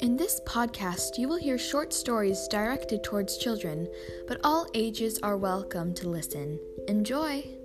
In this podcast, you will hear short stories directed towards children, but all ages are welcome to listen. Enjoy!